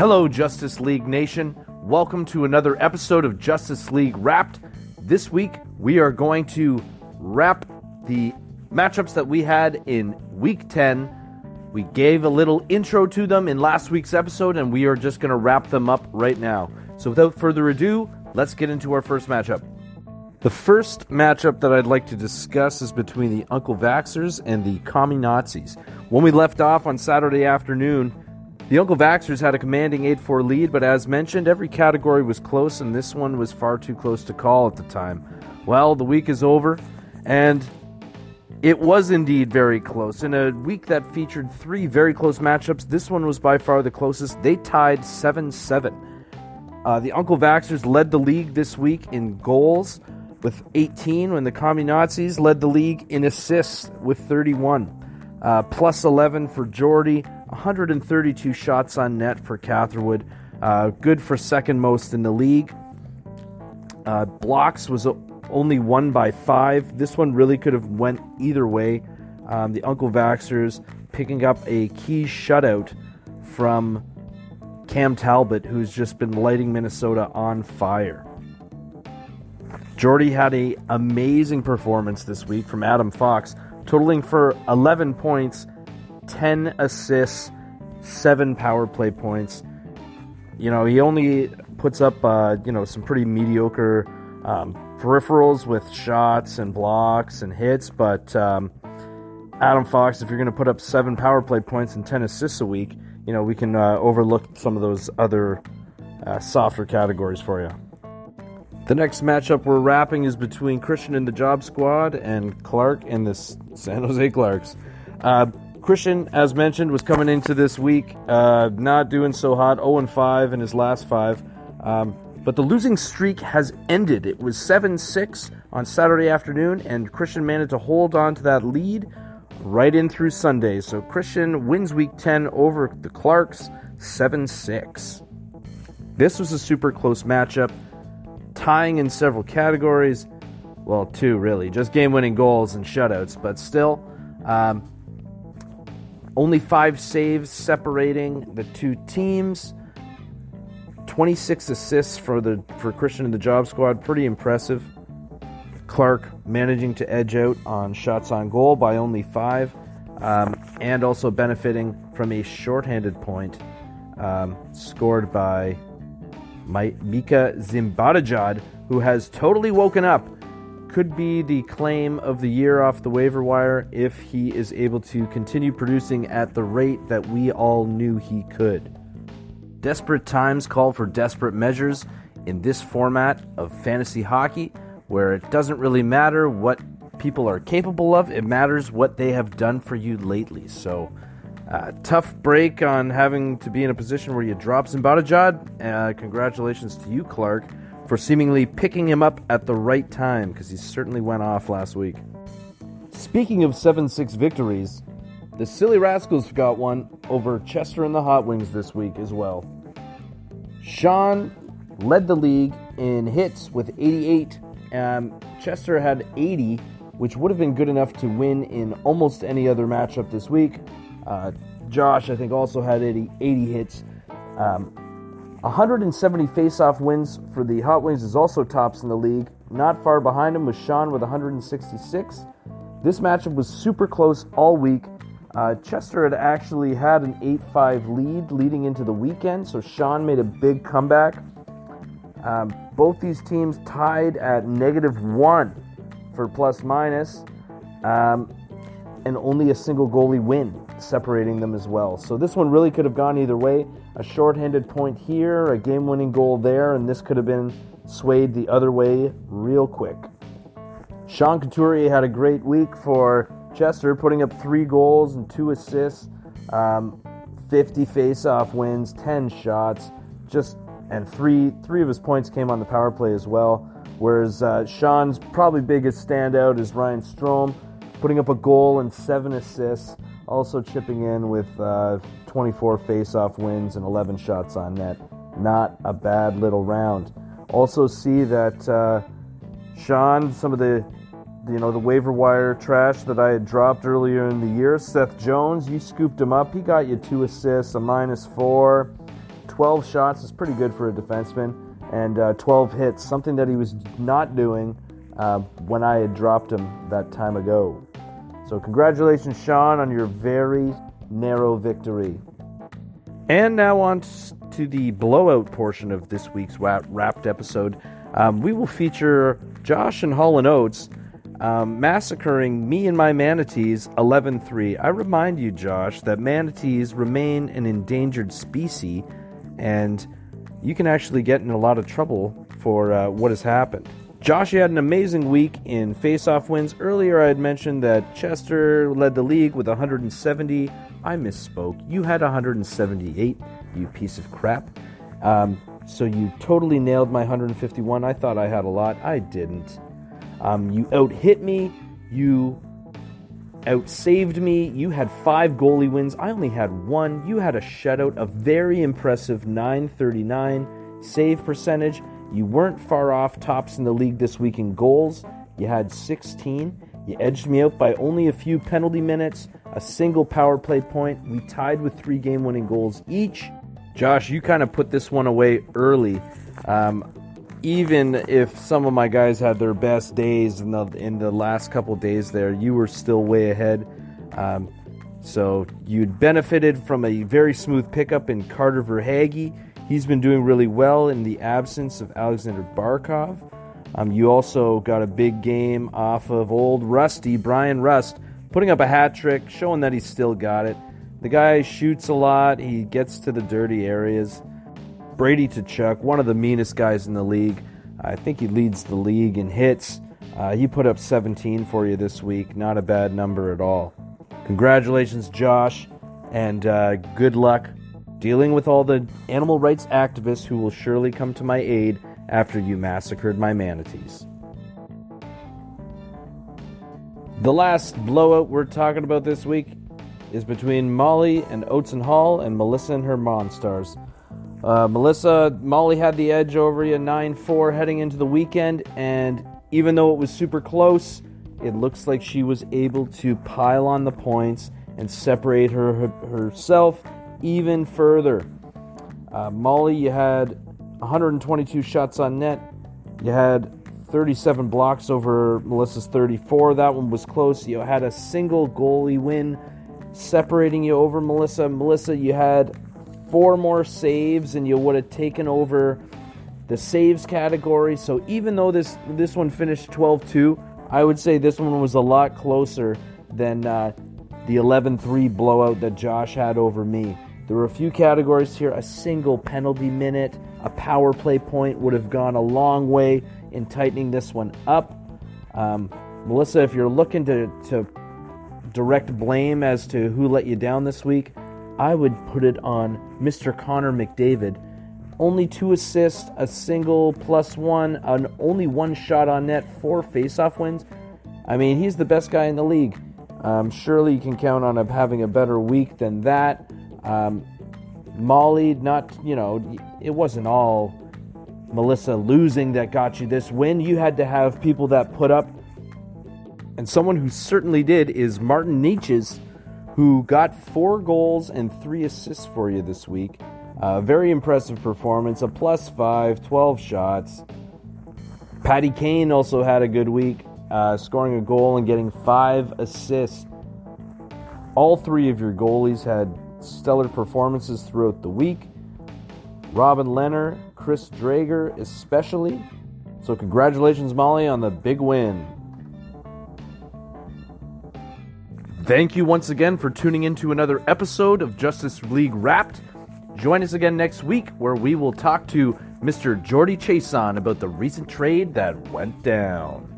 Hello, Justice League Nation. Welcome to another episode of Justice League Wrapped. This week, we are going to wrap the matchups that we had in week 10. We gave a little intro to them in last week's episode, and we are just going to wrap them up right now. So, without further ado, let's get into our first matchup. The first matchup that I'd like to discuss is between the Uncle Vaxxers and the Commie Nazis. When we left off on Saturday afternoon, the Uncle Vaxxers had a commanding 8 4 lead, but as mentioned, every category was close, and this one was far too close to call at the time. Well, the week is over, and it was indeed very close. In a week that featured three very close matchups, this one was by far the closest. They tied 7 7. Uh, the Uncle Vaxxers led the league this week in goals with 18, when the Commie Nazis led the league in assists with 31. Uh, plus 11 for Jordy, 132 shots on net for Catherwood. Uh, good for second most in the league. Uh, blocks was only one by five. This one really could have went either way. Um, the Uncle Vaxxers picking up a key shutout from Cam Talbot, who's just been lighting Minnesota on fire. Jordy had a amazing performance this week from Adam Fox, totaling for 11 points, 10 assists, 7 power play points. You know, he only puts up, uh, you know, some pretty mediocre um, peripherals with shots and blocks and hits, but um, Adam Fox, if you're going to put up 7 power play points and 10 assists a week, you know, we can uh, overlook some of those other uh, softer categories for you. The next matchup we're wrapping is between Christian and the Job Squad and Clark and the San Jose Clarks. Uh, Christian, as mentioned, was coming into this week uh, not doing so hot, 0 5 in his last five. Um, but the losing streak has ended. It was 7 6 on Saturday afternoon, and Christian managed to hold on to that lead right in through Sunday. So Christian wins week 10 over the Clarks 7 6. This was a super close matchup, tying in several categories. Well, two really, just game winning goals and shutouts, but still. Um, only five saves separating the two teams. 26 assists for the for Christian and the Job Squad, pretty impressive. Clark managing to edge out on shots on goal by only five, um, and also benefiting from a shorthanded point um, scored by Mika Zibanejad, who has totally woken up could be the claim of the year off the waiver wire if he is able to continue producing at the rate that we all knew he could. Desperate times call for desperate measures in this format of fantasy hockey, where it doesn't really matter what people are capable of, it matters what they have done for you lately. So, uh, tough break on having to be in a position where you drop Zibanejad. Uh, congratulations to you, Clark for seemingly picking him up at the right time because he certainly went off last week. Speaking of 7 6 victories, the Silly Rascals got one over Chester and the Hot Wings this week as well. Sean led the league in hits with 88. Um, Chester had 80, which would have been good enough to win in almost any other matchup this week. Uh, Josh, I think, also had 80, 80 hits. Um, 170 face-off wins for the Hot Wings is also tops in the league. Not far behind him was Sean with 166. This matchup was super close all week. Uh, Chester had actually had an 8 5 lead leading into the weekend, so Sean made a big comeback. Um, both these teams tied at negative one for plus minus, um, and only a single goalie win separating them as well. So this one really could have gone either way. A shorthanded point here, a game winning goal there, and this could have been swayed the other way real quick. Sean Couturier had a great week for Chester, putting up three goals and two assists, um, 50 face-off wins, 10 shots, just and three three of his points came on the power play as well. Whereas uh, Sean's probably biggest standout is Ryan Strome, putting up a goal and seven assists also chipping in with uh, 24 face-off wins and 11 shots on net. Not a bad little round. Also see that uh, Sean, some of the you know the waiver wire trash that I had dropped earlier in the year. Seth Jones, you scooped him up. He got you two assists, a minus four, 12 shots is pretty good for a defenseman, and uh, 12 hits, something that he was not doing uh, when I had dropped him that time ago. So, congratulations, Sean, on your very narrow victory. And now on to the blowout portion of this week's wrapped episode. Um, we will feature Josh and Hall and Oates um, massacring me and my manatees 11 3. I remind you, Josh, that manatees remain an endangered species, and you can actually get in a lot of trouble for uh, what has happened. Josh, had an amazing week in face-off wins. Earlier, I had mentioned that Chester led the league with 170. I misspoke. You had 178, you piece of crap. Um, so you totally nailed my 151. I thought I had a lot. I didn't. Um, you out hit me. You out saved me. You had five goalie wins. I only had one. You had a shutout, a very impressive 939 save percentage. You weren't far off tops in the league this week in goals. You had 16. You edged me out by only a few penalty minutes, a single power play point. We tied with three game winning goals each. Josh, you kind of put this one away early. Um, even if some of my guys had their best days in the in the last couple days there, you were still way ahead. Um, so you'd benefited from a very smooth pickup in Carter Verhaeghe. He's been doing really well in the absence of Alexander Barkov. Um, you also got a big game off of old Rusty, Bryan Rust, putting up a hat trick, showing that he's still got it. The guy shoots a lot, he gets to the dirty areas. Brady Tkachuk, one of the meanest guys in the league. I think he leads the league in hits. Uh, he put up 17 for you this week. Not a bad number at all. Congratulations, Josh, and uh, good luck dealing with all the animal rights activists who will surely come to my aid after you massacred my manatees. The last blowout we're talking about this week is between Molly and Oates and Hall and Melissa and her Monstars. Uh, Melissa, Molly had the edge over you 9 4 heading into the weekend, and even though it was super close, it looks like she was able to pile on the points and separate her, her herself even further. Uh, Molly, you had 122 shots on net. You had 37 blocks over Melissa's 34. That one was close. You had a single goalie win separating you over Melissa. Melissa, you had four more saves and you would have taken over the saves category. So even though this this one finished 12-2, I would say this one was a lot closer than uh, the 11-3 blowout that Josh had over me. There were a few categories here. A single penalty minute, a power play point would have gone a long way in tightening this one up. Um, Melissa, if you're looking to, to direct blame as to who let you down this week, I would put it on Mr. Connor McDavid. Only two assists, a single plus one, an only one shot on net, four faceoff wins. I mean, he's the best guy in the league. Um, surely you can count on him having a better week than that. Um, Molly, not, you know, it wasn't all Melissa losing that got you this win. You had to have people that put up. And someone who certainly did is Martin Necas, who got four goals and three assists for you this week. Uh, very impressive performance, a plus five, 12 shots. Patty Kane also had a good week, uh, scoring a goal and getting five assists. All three of your goalies had stellar performances throughout the week. Robin Lehner, Chris Driedger, especially. So, congratulations, Molly, on the big win. Thank you once again for tuning in to another episode of Justice League Wrapped. Join us again next week where we will talk to Mr. Jordy Chason about the recent trade that went down.